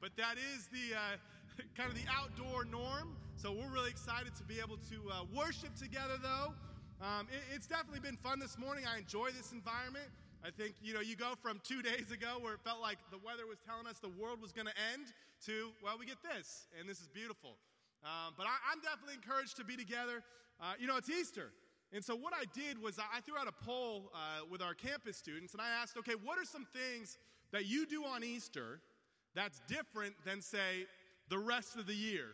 but that is the uh, kind of the outdoor norm. So we're really excited to be able to uh, worship together, though. Um, it, it's definitely been fun this morning. I enjoy this environment. I think, you know, you go from two days ago where it felt like the weather was telling us the world was going to end to, well, we get this, and this is beautiful. Um, but I, am definitely encouraged to be together. Uh, you know, it's Easter. And so what I did was I threw out a poll uh, with our campus students, and I asked, okay, what are some things that you do on Easter that's different than, say, the rest of the year?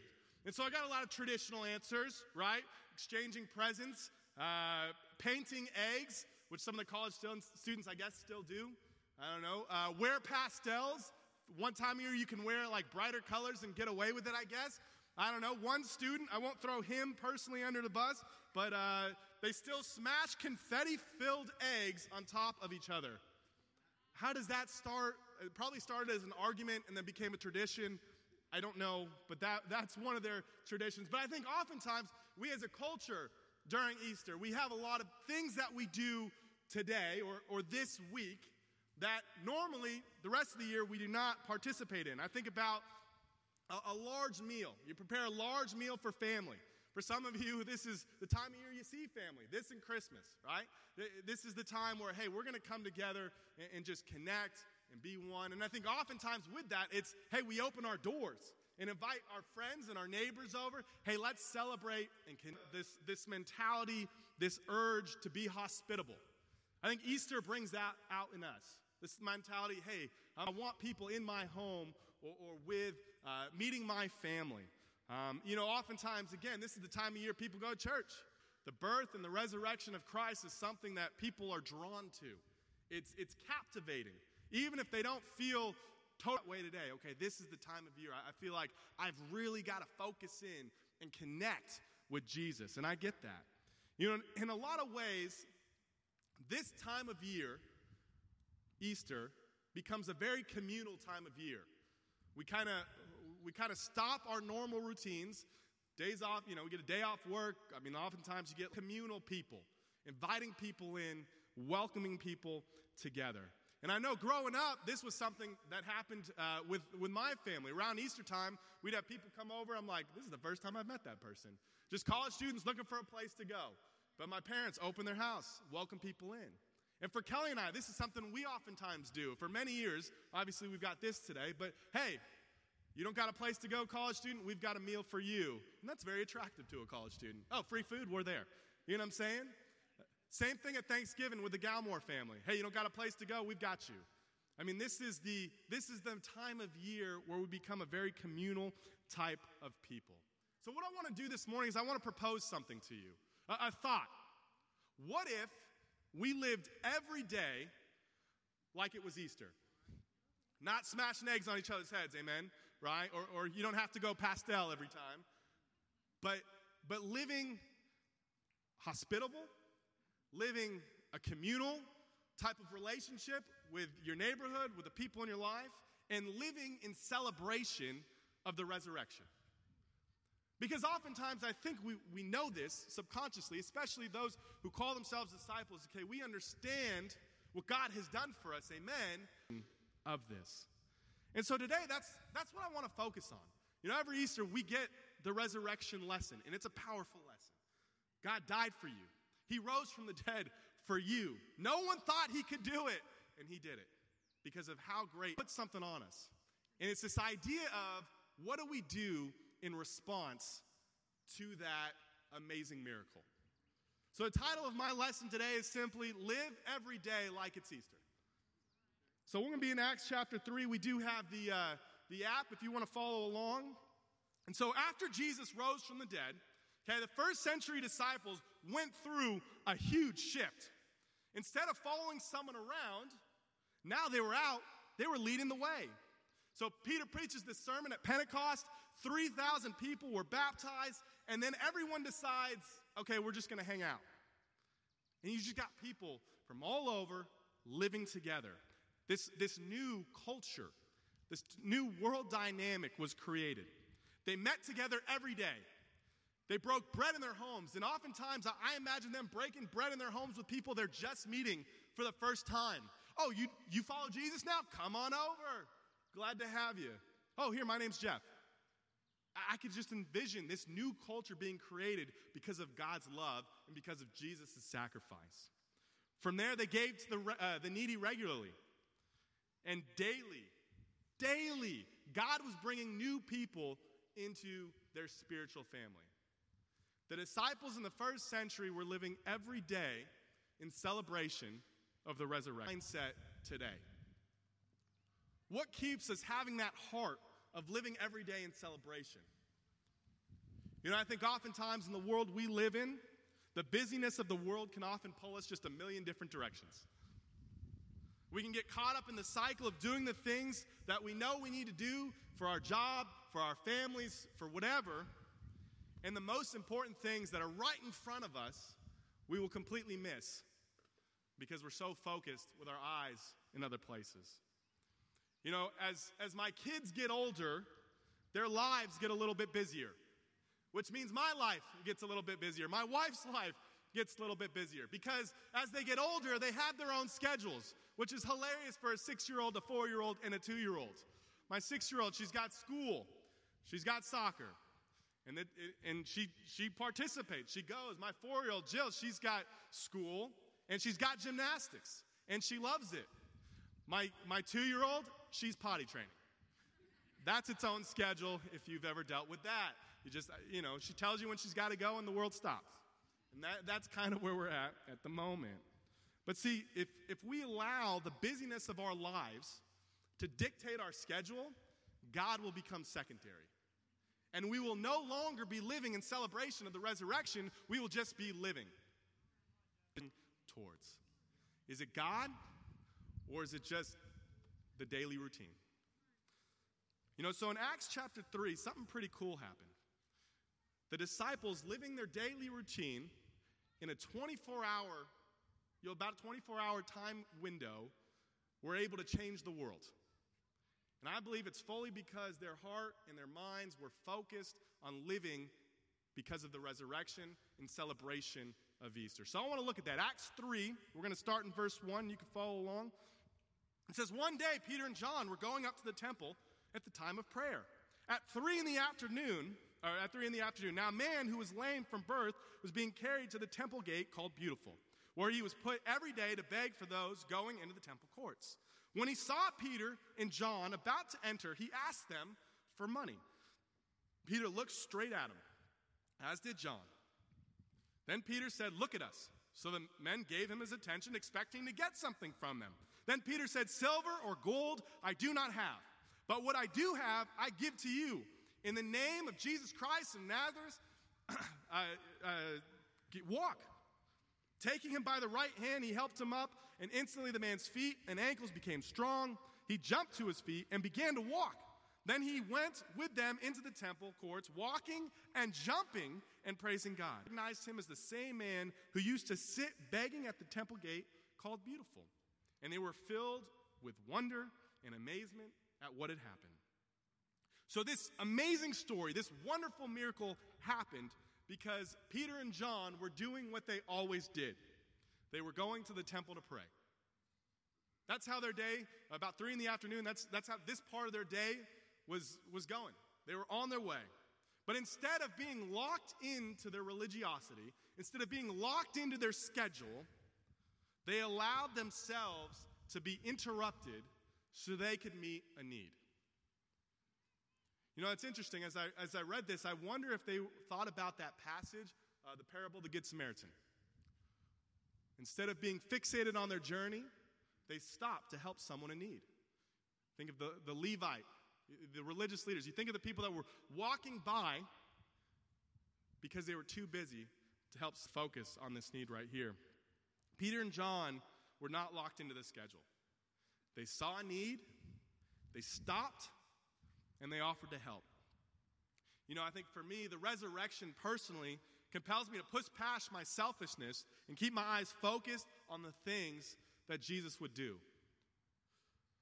And so I got a lot of traditional answers, right? Exchanging presents, uh, painting eggs, which some of the college students, I guess, still do. I don't know. Uh, wear pastels. One time a year you can wear like brighter colors and get away with it, I guess. I don't know. One student, I won't throw him personally under the bus, but uh, they still smash confetti filled eggs on top of each other. How does that start? It probably started as an argument and then became a tradition. I don't know, but that, that's one of their traditions. But I think oftentimes we as a culture during Easter, we have a lot of things that we do today or, or this week that normally the rest of the year we do not participate in. I think about a, a large meal. You prepare a large meal for family. For some of you, this is the time of year you see family. This and Christmas, right? This is the time where, hey, we're going to come together and, and just connect and be one. And I think oftentimes with that, it's, hey, we open our doors and invite our friends and our neighbors over. Hey, let's celebrate and can, this, this mentality, this urge to be hospitable. I think Easter brings that out in us. This mentality, hey, I want people in my home or, or with uh, meeting my family. Um, you know, oftentimes, again, this is the time of year people go to church. The birth and the resurrection of Christ is something that people are drawn to. It's, it's captivating. Even if they don't feel totally way today, okay, this is the time of year. I feel like I've really got to focus in and connect with Jesus. And I get that. You know, in a lot of ways, this time of year, Easter, becomes a very communal time of year. We kind of we kind of stop our normal routines. Days off, you know, we get a day off work. I mean, oftentimes you get communal people, inviting people in, welcoming people together. And I know growing up, this was something that happened uh, with, with my family. Around Easter time, we'd have people come over. I'm like, this is the first time I've met that person. Just college students looking for a place to go. But my parents open their house, welcome people in. And for Kelly and I, this is something we oftentimes do. For many years, obviously we've got this today, but hey, you don't got a place to go, college student? We've got a meal for you. And that's very attractive to a college student. Oh, free food? We're there. You know what I'm saying? Same thing at Thanksgiving with the Galmore family. Hey, you don't got a place to go? We've got you. I mean, this is the this is the time of year where we become a very communal type of people. So what I want to do this morning is I want to propose something to you. A, a thought. What if we lived every day like it was Easter? Not smashing eggs on each other's heads, amen? right? Or, or you don't have to go pastel every time. But, but living hospitable, living a communal type of relationship with your neighborhood, with the people in your life, and living in celebration of the resurrection. Because oftentimes I think we, we know this subconsciously, especially those who call themselves disciples. Okay, we understand what God has done for us, amen, of this. And so today, that's, that's what I want to focus on. You know, every Easter, we get the resurrection lesson, and it's a powerful lesson. God died for you, He rose from the dead for you. No one thought He could do it, and He did it because of how great put something on us. And it's this idea of what do we do in response to that amazing miracle? So, the title of my lesson today is simply Live Every Day Like It's Easter. So we're going to be in Acts chapter 3. We do have the, uh, the app if you want to follow along. And so after Jesus rose from the dead, okay, the first century disciples went through a huge shift. Instead of following someone around, now they were out, they were leading the way. So Peter preaches this sermon at Pentecost, 3,000 people were baptized, and then everyone decides, okay, we're just going to hang out. And you just got people from all over living together. This, this new culture, this new world dynamic was created. They met together every day. They broke bread in their homes. And oftentimes, I imagine them breaking bread in their homes with people they're just meeting for the first time. Oh, you, you follow Jesus now? Come on over. Glad to have you. Oh, here, my name's Jeff. I could just envision this new culture being created because of God's love and because of Jesus' sacrifice. From there, they gave to the, uh, the needy regularly. And daily, daily, God was bringing new people into their spiritual family. The disciples in the first century were living every day in celebration of the resurrection mindset today. What keeps us having that heart of living every day in celebration? You know, I think oftentimes in the world we live in, the busyness of the world can often pull us just a million different directions. We can get caught up in the cycle of doing the things that we know we need to do for our job, for our families, for whatever. And the most important things that are right in front of us, we will completely miss because we're so focused with our eyes in other places. You know, as, as my kids get older, their lives get a little bit busier, which means my life gets a little bit busier. My wife's life gets a little bit busier because as they get older, they have their own schedules, which is hilarious for a six year old, a four year old, and a two year old. My six year old, she's got school, she's got soccer, and, it, it, and she, she participates, she goes. My four year old, Jill, she's got school and she's got gymnastics, and she loves it. My, my two year old, she's potty training. That's its own schedule if you've ever dealt with that. You just, you know, she tells you when she's got to go and the world stops. And that, that's kind of where we're at at the moment. But see, if, if we allow the busyness of our lives to dictate our schedule, God will become secondary. And we will no longer be living in celebration of the resurrection, we will just be living towards. Is it God or is it just the daily routine? You know, so in Acts chapter 3, something pretty cool happened. The disciples living their daily routine in a 24 hour, you know, about a 24 hour time window, were able to change the world. And I believe it's fully because their heart and their minds were focused on living because of the resurrection and celebration of Easter. So I want to look at that. Acts 3, we're going to start in verse 1. You can follow along. It says, One day Peter and John were going up to the temple at the time of prayer. At 3 in the afternoon, or at 3 in the afternoon, now a man who was lame from birth was being carried to the temple gate called Beautiful, where he was put every day to beg for those going into the temple courts. When he saw Peter and John about to enter, he asked them for money. Peter looked straight at him, as did John. Then Peter said, Look at us. So the men gave him his attention, expecting to get something from them. Then Peter said, Silver or gold I do not have, but what I do have I give to you. In the name of Jesus Christ of Nazareth, uh, uh, walk. Taking him by the right hand, he helped him up, and instantly the man's feet and ankles became strong. He jumped to his feet and began to walk. Then he went with them into the temple courts, walking and jumping and praising God. Recognized him as the same man who used to sit begging at the temple gate called Beautiful. And they were filled with wonder and amazement at what had happened. So, this amazing story, this wonderful miracle happened because Peter and John were doing what they always did. They were going to the temple to pray. That's how their day, about three in the afternoon, that's, that's how this part of their day was, was going. They were on their way. But instead of being locked into their religiosity, instead of being locked into their schedule, they allowed themselves to be interrupted so they could meet a need. You know, it's interesting. As I, as I read this, I wonder if they thought about that passage, uh, the parable of the Good Samaritan. Instead of being fixated on their journey, they stopped to help someone in need. Think of the, the Levite, the religious leaders. You think of the people that were walking by because they were too busy to help focus on this need right here. Peter and John were not locked into the schedule. They saw a need, they stopped, and they offered to help. You know, I think for me, the resurrection personally compels me to push past my selfishness and keep my eyes focused on the things that Jesus would do.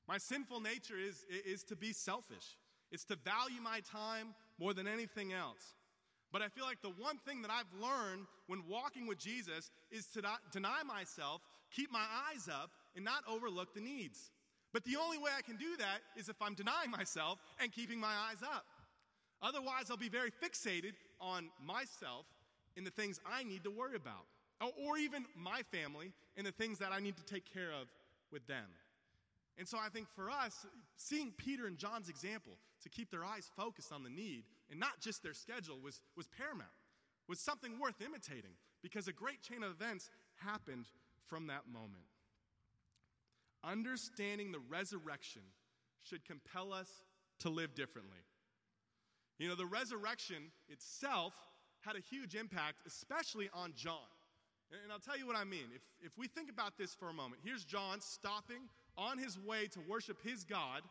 My sinful nature is, is to be selfish. It's to value my time more than anything else. But I feel like the one thing that I've learned when walking with Jesus is to not deny myself, keep my eyes up, and not overlook the needs. But the only way I can do that is if I'm denying myself and keeping my eyes up. Otherwise, I'll be very fixated on myself and the things I need to worry about, or even my family and the things that I need to take care of with them. And so I think for us, seeing Peter and John's example to keep their eyes focused on the need and not just their schedule was, was paramount, was something worth imitating because a great chain of events happened from that moment. Understanding the resurrection should compel us to live differently. You know, the resurrection itself had a huge impact, especially on John. And I'll tell you what I mean. If, if we think about this for a moment, here's John stopping on his way to worship his God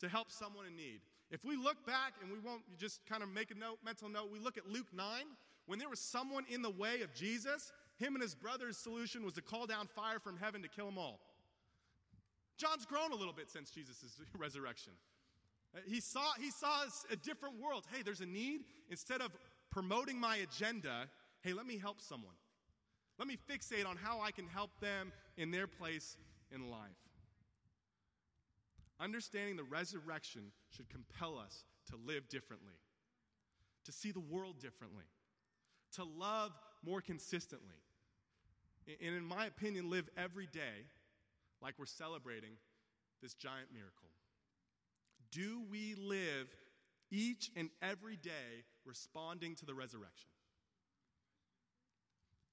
to help someone in need. If we look back and we won't just kind of make a note, mental note, we look at Luke 9, when there was someone in the way of Jesus, him and his brother's solution was to call down fire from heaven to kill them all. John's grown a little bit since Jesus' resurrection. Uh, he saw, he saw a different world. Hey, there's a need. Instead of promoting my agenda, hey, let me help someone. Let me fixate on how I can help them in their place in life. Understanding the resurrection should compel us to live differently, to see the world differently, to love more consistently, and in my opinion, live every day like we're celebrating this giant miracle. Do we live each and every day responding to the resurrection?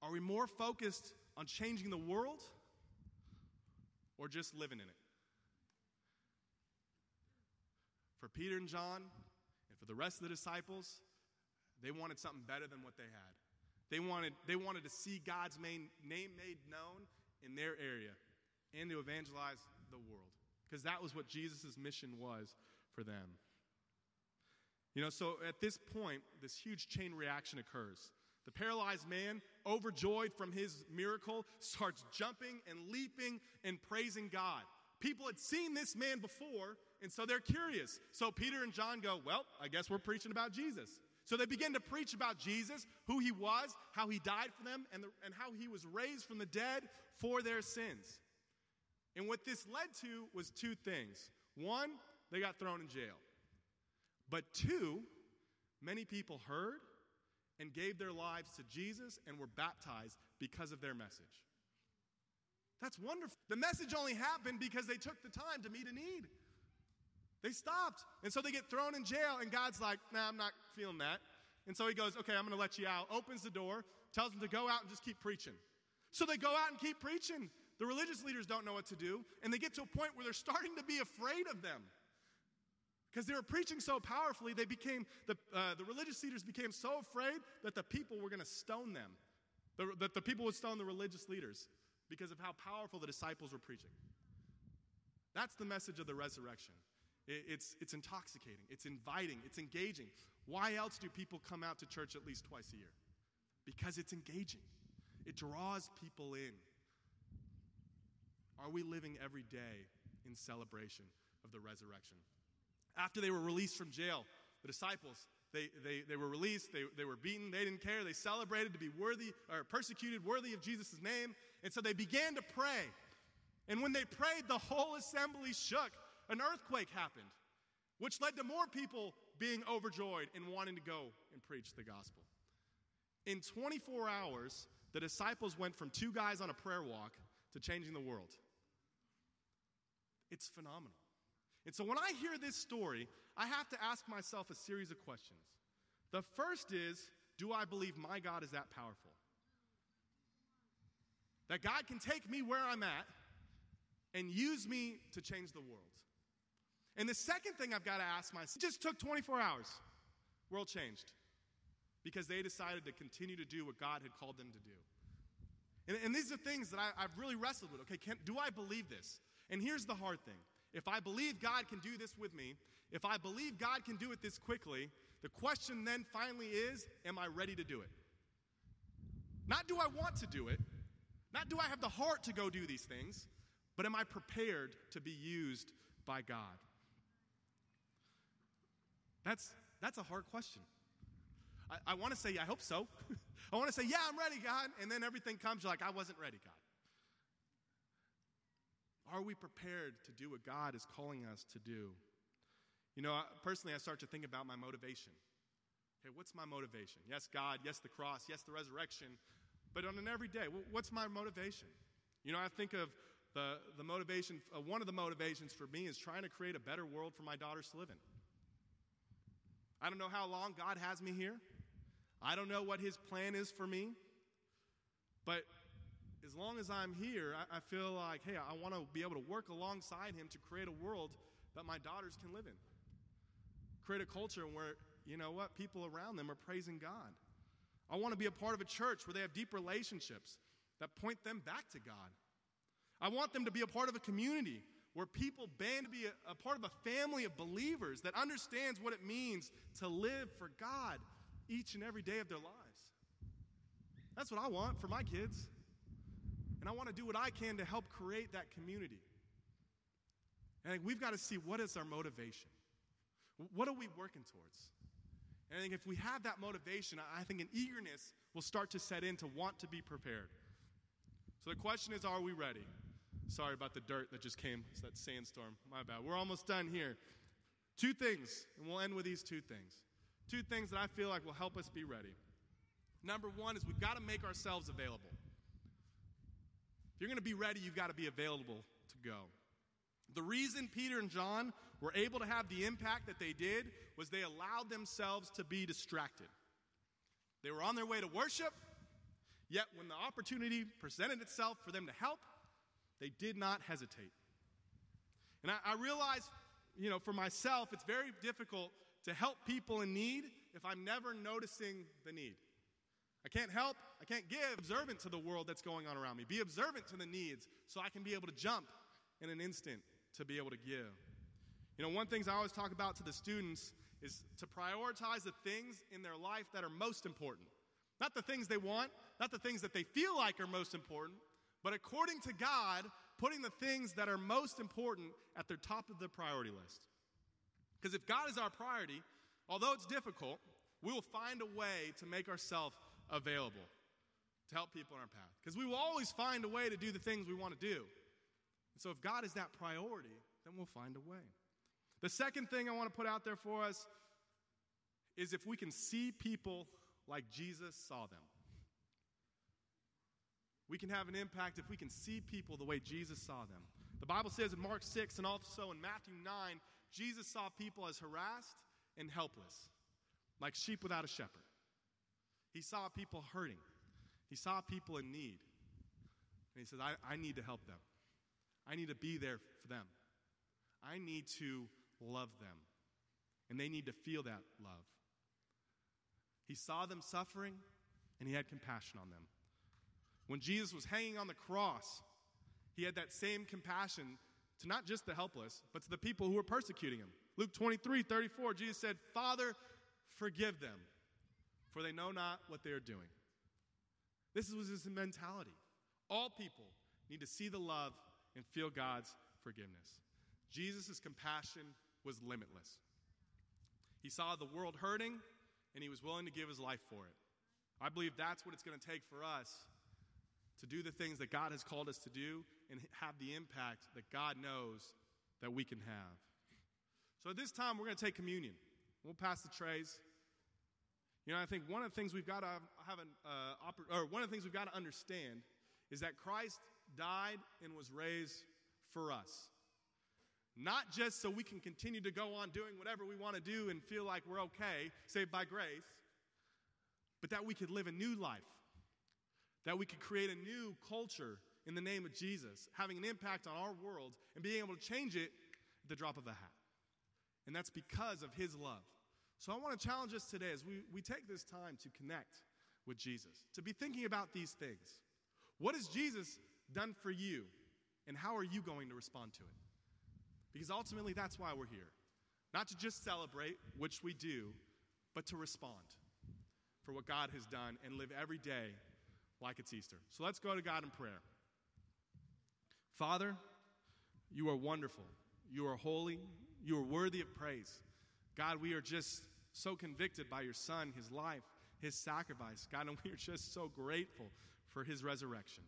Are we more focused on changing the world or just living in it? For Peter and John, and for the rest of the disciples, they wanted something better than what they had. They wanted, they wanted to see God's main, name made known in their area and to evangelize the world because that was what Jesus' mission was for them. You know, so at this point, this huge chain reaction occurs. The paralyzed man, overjoyed from his miracle, starts jumping and leaping and praising God. People had seen this man before, and so they're curious. So Peter and John go, Well, I guess we're preaching about Jesus. So they begin to preach about Jesus, who he was, how he died for them, and, the, and how he was raised from the dead for their sins. And what this led to was two things. One, they got thrown in jail. But two, many people heard and gave their lives to Jesus and were baptized because of their message. That's wonderful. The message only happened because they took the time to meet a need. They stopped. And so they get thrown in jail, and God's like, nah, I'm not feeling that. And so he goes, okay, I'm going to let you out, opens the door, tells them to go out and just keep preaching. So they go out and keep preaching. The religious leaders don't know what to do, and they get to a point where they're starting to be afraid of them. Because they were preaching so powerfully, they became, the, uh, the religious leaders became so afraid that the people were going to stone them, the, that the people would stone the religious leaders because of how powerful the disciples were preaching. That's the message of the resurrection. It, it's, it's intoxicating, it's inviting, it's engaging. Why else do people come out to church at least twice a year? Because it's engaging, it draws people in. Are we living every day in celebration of the resurrection? After they were released from jail, the disciples, they, they, they were released, they, they were beaten, they didn't care, they celebrated to be worthy or persecuted, worthy of Jesus' name. And so they began to pray. And when they prayed, the whole assembly shook. An earthquake happened, which led to more people being overjoyed and wanting to go and preach the gospel. In 24 hours, the disciples went from two guys on a prayer walk to changing the world. It's phenomenal. And so when I hear this story, I have to ask myself a series of questions. The first is Do I believe my God is that powerful? That God can take me where I'm at and use me to change the world. And the second thing I've got to ask myself it just took 24 hours. World changed because they decided to continue to do what God had called them to do. And, and these are things that I, have really wrestled with. Okay, can, do I believe this? And here's the hard thing if I believe God can do this with me, if I believe God can do it this quickly, the question then finally is Am I ready to do it? Not do I want to do it, not do I have the heart to go do these things, but am I prepared to be used by God? That's, that's a hard question. I, I want to say, I hope so. I want to say, yeah, I'm ready, God. And then everything comes, you're like, I wasn't ready, God. Are we prepared to do what God is calling us to do? You know, personally, I start to think about my motivation. Hey, what's my motivation? Yes, God. Yes, the cross. Yes, the resurrection. But on an everyday, what's my motivation? You know, I think of the, the motivation, uh, one of the motivations for me is trying to create a better world for my daughters to live in. I don't know how long God has me here. I don't know what His plan is for me. But as long as I'm here, I, I feel like, hey, I want to be able to work alongside Him to create a world that my daughters can live in. Create a culture where, you know what, people around them are praising God. I want to be a part of a church where they have deep relationships that point them back to God. I want them to be a part of a community where people band to be a, a, part of a family of believers that understands what it means to live for God each and every day of their lives. That's what I want for my kids. And I want to do what I can to help create that community. And we've got to see what is our motivation. What are we working towards? And I think if we have that motivation, I think an eagerness will start to set in to want to be prepared. So the question is are we ready? Sorry about the dirt that just came. It's that sandstorm. My bad. We're almost done here. Two things, and we'll end with these two things. Two things that I feel like will help us be ready. Number one is we've got to make ourselves available. You're going to be ready, you've got to be available to go. The reason Peter and John were able to have the impact that they did was they allowed themselves to be distracted. They were on their way to worship, yet when the opportunity presented itself for them to help, they did not hesitate. And I, I realize, you know, for myself, it's very difficult to help people in need if I'm never noticing the need. I can't help, I can't give observant to the world that's going on around me. Be observant to the needs so I can be able to jump in an instant to be able to give. You know, one thing I always talk about to the students is to prioritize the things in their life that are most important. Not the things they want, not the things that they feel like are most important, but according to God, putting the things that are most important at the top of the priority list. Because if God is our priority, although it's difficult, we will find a way to make ourselves available to help people on our path. Because we will always find a way to do the things we want to do. So if God is that priority, then we'll find a way. The second thing I want to put out there for us is if we can see people like Jesus saw them. We can have an impact if we can see people the way Jesus saw them. The Bible says in Mark 6 and also in Matthew 9, Jesus saw people as harassed and helpless, like sheep without a shepherd. He saw people hurting, he saw people in need. And he says, I, I need to help them. I need to be there for them. I need to love them. And they need to feel that love. He saw them suffering and he had compassion on them. When Jesus was hanging on the cross, he had that same compassion to not just the helpless, but to the people who were persecuting him. Luke 23 34, Jesus said, Father, forgive them, for they know not what they are doing. This was his mentality. All people need to see the love and feel God's forgiveness. Jesus' compassion was limitless. He saw the world hurting, and he was willing to give his life for it. I believe that's what it's going to take for us to do the things that God has called us to do and have the impact that God knows that we can have. So at this time, we're going to take communion. We'll pass the trays. You know, I think one of the things we've got to have an, uh, or one of the things we've got to understand is that Christ died and was raised for us. Not just so we can continue to go on doing whatever we want to do and feel like we're okay, saved by grace, but that we could live a new life that we could create a new culture in the name of Jesus, having an impact on our world and being able to change it at the drop of a hat. And that's because of his love. So I want to challenge us today as we, we take this time to connect with Jesus, to be thinking about these things. What has Jesus done for you, and how are you going to respond to it? Because ultimately, that's why we're here. Not to just celebrate, which we do, but to respond for what God has done and live every day like it's Easter. So let's go to God in prayer. Father, you are wonderful. You are holy. You are worthy of praise. God, we are just so convicted by your Son, his life, his sacrifice. God, and we are just so grateful for his resurrection.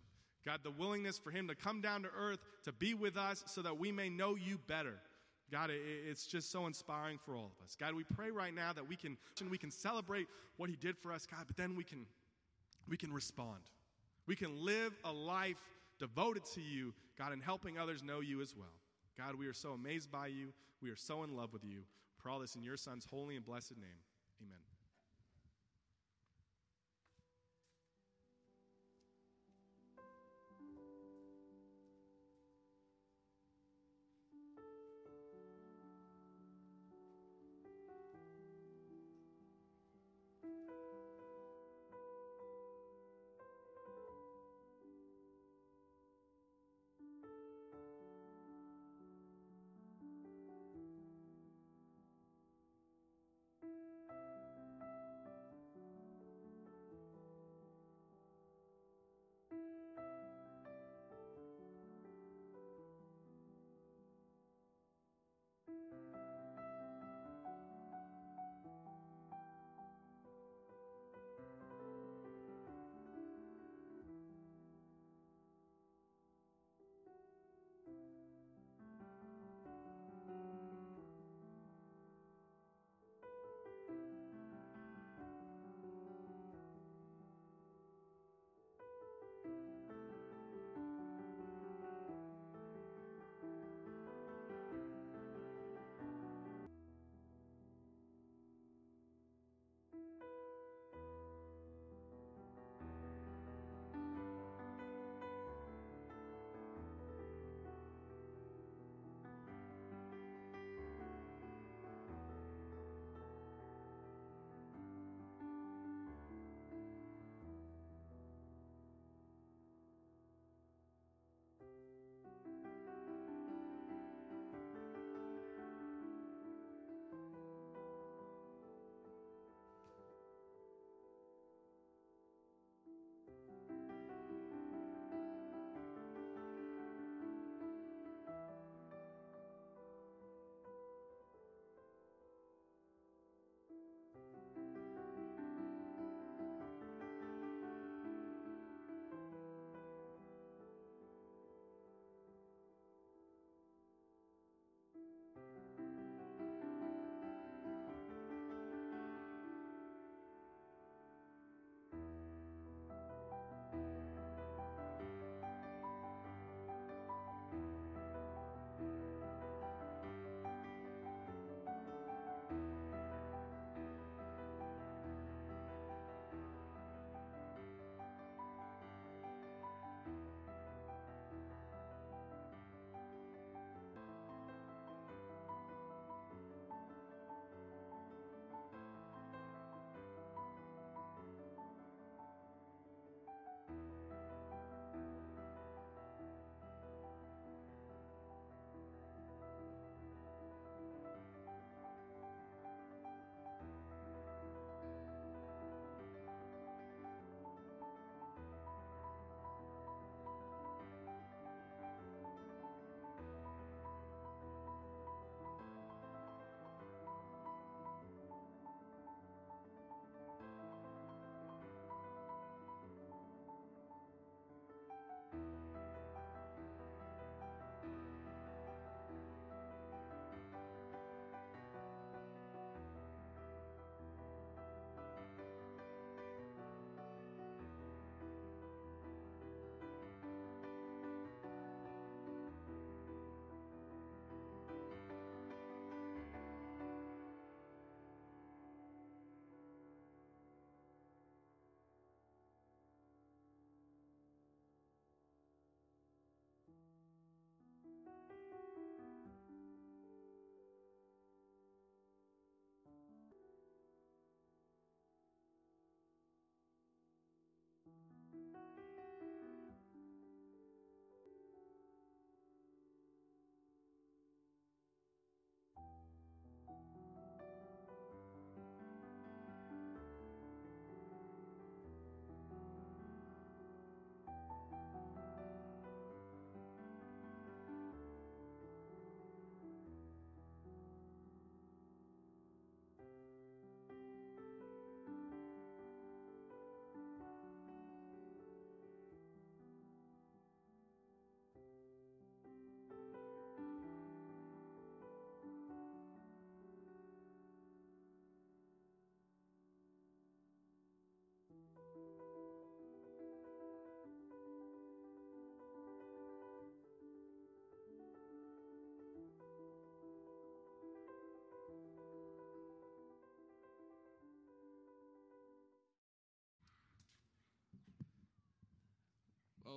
God, the willingness for him to come down to earth to be with us so that we may know you better. God, it's just so inspiring for all of us. God, we pray right now that we can, we can celebrate what he did for us, God, but then we can, we can respond. We can live a life devoted to you, God, and helping others know you as well. God, we are so amazed by you. We are so in love with you. For all this in your Son's holy and blessed name. Amen.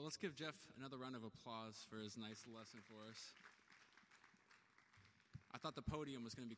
Let's give Jeff another round of applause for his nice lesson for us. I thought the podium was going to be